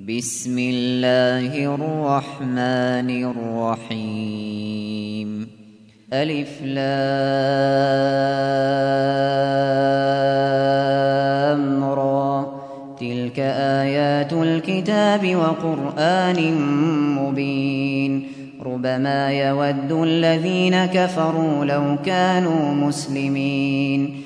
بسم الله الرحمن الرحيم. ألف لام را. تلك آيات الكتاب وقرآن مبين. ربما يود الذين كفروا لو كانوا مسلمين.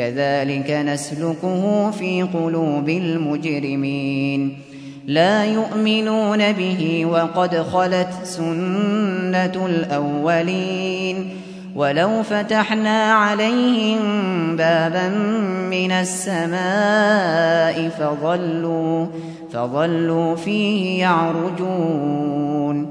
كذلك نسلكه في قلوب المجرمين. لا يؤمنون به وقد خلت سنة الأولين. ولو فتحنا عليهم بابا من السماء فظلوا, فظلوا فيه يعرجون.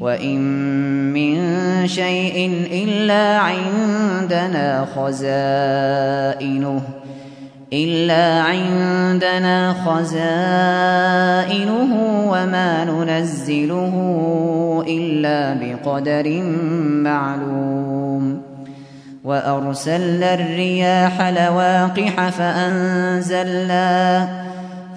وإن من شيء إلا عندنا خزائنه إلا عندنا خزائنه وما ننزله إلا بقدر معلوم. وأرسلنا الرياح لواقح فأنزلنا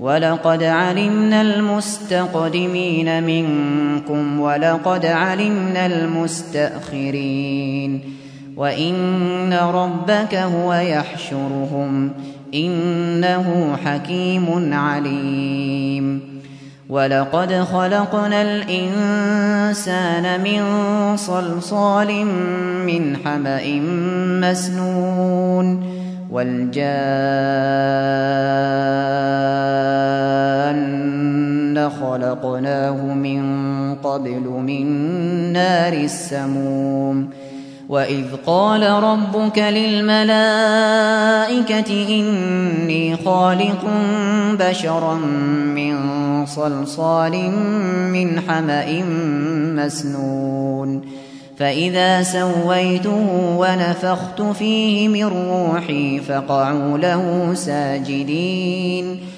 ولقد علمنا المستقدمين منكم ولقد علمنا المستأخرين. وإن ربك هو يحشرهم إنه حكيم عليم. ولقد خلقنا الإنسان من صلصال من حمأ مسنون والجان خلقناه من قبل من نار السموم. وإذ قال ربك للملائكة إني خالق بشرا من صلصال من حمأ مسنون. فإذا سويته ونفخت فيه من روحي فقعوا له ساجدين.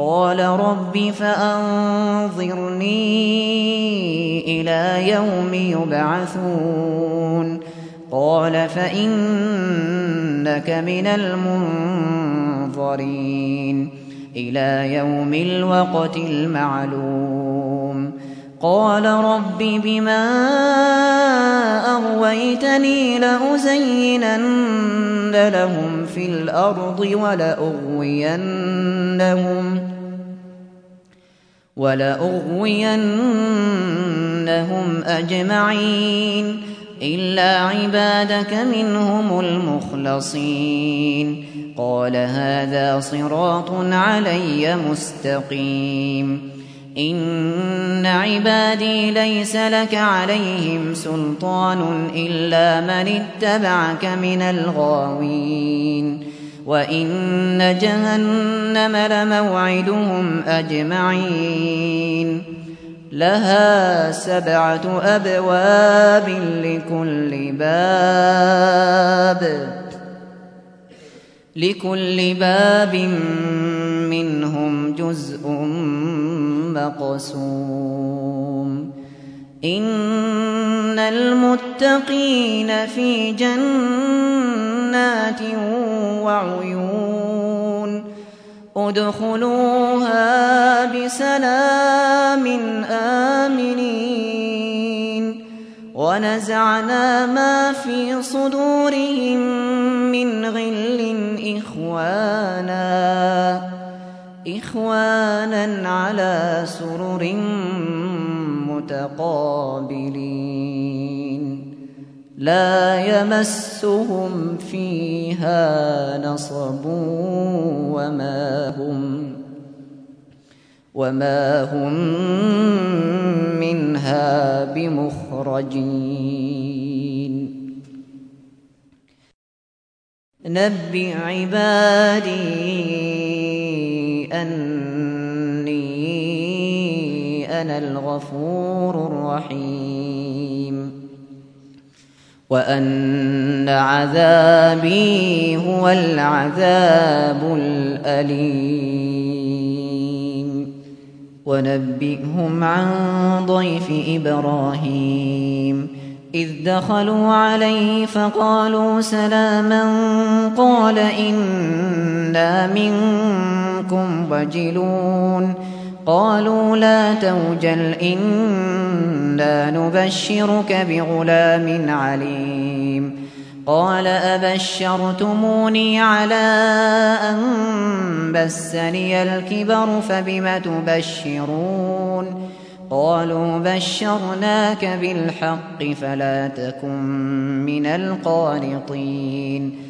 قال رب فأنظرني إلى يوم يبعثون. قال فإنك من المنظرين. إلى يوم الوقت المعلوم. قال رب بما أغويتني لأزينن لهم في الأرض ولأغوينهم ولأغوينهم أجمعين إلا عبادك منهم المخلصين قال هذا صراط علي مستقيم إن عبادي ليس لك عليهم سلطان إلا من اتبعك من الغاوين وإن جهنم لموعدهم أجمعين لها سبعة أبواب لكل باب لكل باب منهم جزء مقسوم إن المتقين في جنات وعيون ادخلوها بسلام آمنين ونزعنا ما في صدورهم من غل إخوانا إخوانا على سرر متقابلين لا يمسهم فيها نصب وما هم وما هم منها بمخرجين. نبئ عبادي أني أنا الغفور الرحيم. وأن عذابي هو العذاب الأليم. ونبئهم عن ضيف إبراهيم. إذ دخلوا عليه فقالوا سلاما قال إنا منكم وجلون قالوا لا توجل إنا نبشرك بغلام عليم. قال أبشرتموني على أن بسني الكبر فبم تبشرون؟ قالوا بشرناك بالحق فلا تكن من القانطين.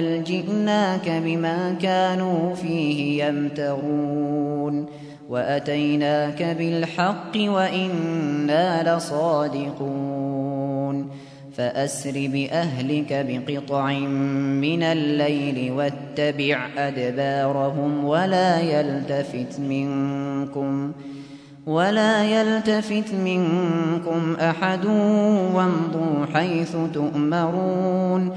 بل جئناك بما كانوا فيه يمترون وأتيناك بالحق وإنا لصادقون فأسر بأهلك بقطع من الليل واتبع أدبارهم ولا يلتفت منكم ولا يلتفت منكم أحد وامضوا حيث تؤمرون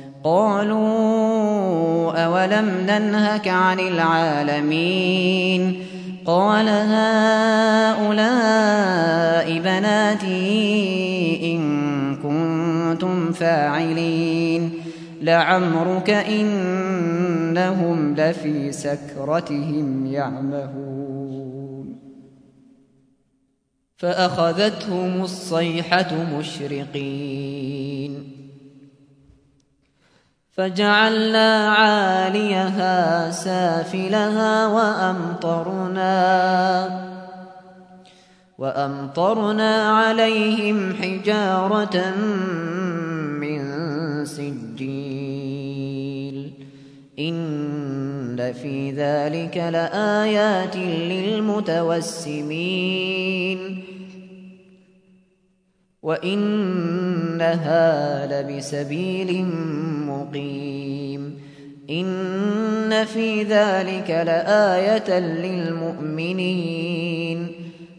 قالوا أولم ننهك عن العالمين قال هؤلاء بناتي إن كنتم فاعلين لعمرك إنهم لفي سكرتهم يعمهون فأخذتهم الصيحة مشرقين فجعلنا عاليها سافلها وأمطرنا وأمطرنا عليهم حجارة من سجيل. إن في ذلك لآيات للمتوسمين. وإنها لبسبيل مقيم إن في ذلك لآية للمؤمنين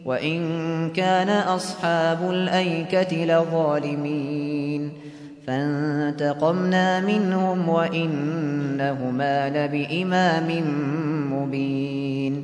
وإن كان أصحاب الأيكة لظالمين فانتقمنا منهم وإنهما لبإمام مبين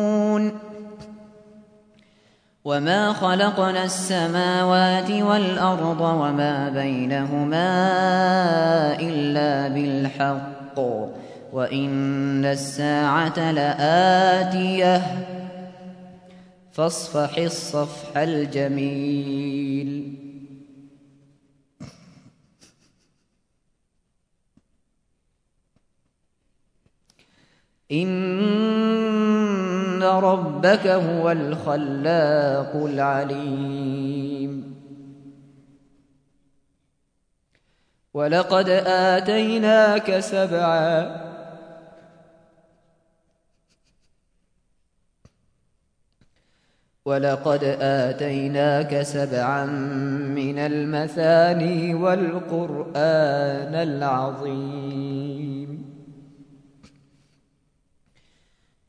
وما خلقنا السماوات والأرض وما بينهما إلا بالحق وإن الساعة لآتية فاصفح الصفح الجميل إن ربك هو الخلاق العليم. ولقد آتيناك سبعا. ولقد آتيناك سبعا من المثاني والقرآن العظيم.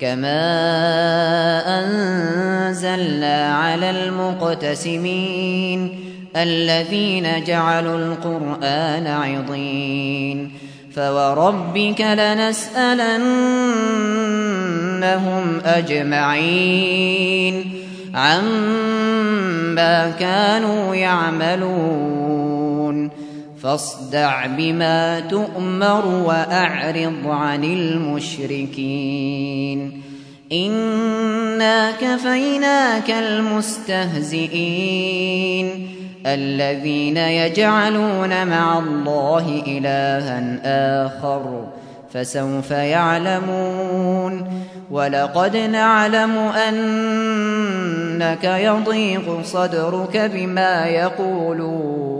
كما أنزلنا على المقتسمين الذين جعلوا القرآن عضين فوربك لنسألنهم أجمعين عما كانوا يعملون فاصدع بما تؤمر وأعرض عن المشركين. إنا كفيناك المستهزئين. الذين يجعلون مع الله إلها آخر فسوف يعلمون. ولقد نعلم أنك يضيق صدرك بما يقولون.